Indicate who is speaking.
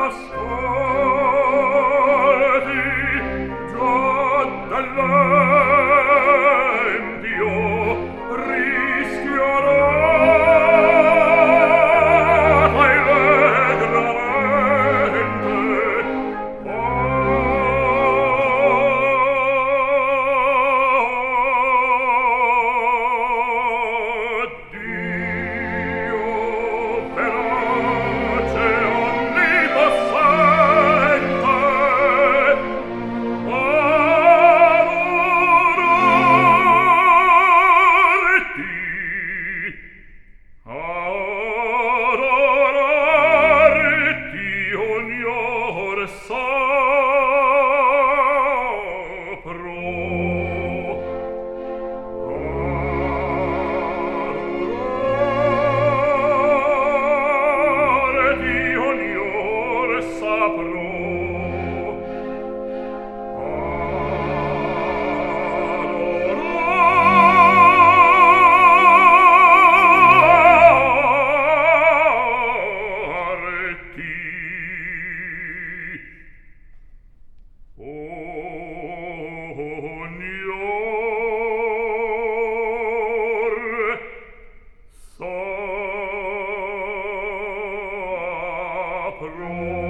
Speaker 1: nascosto rock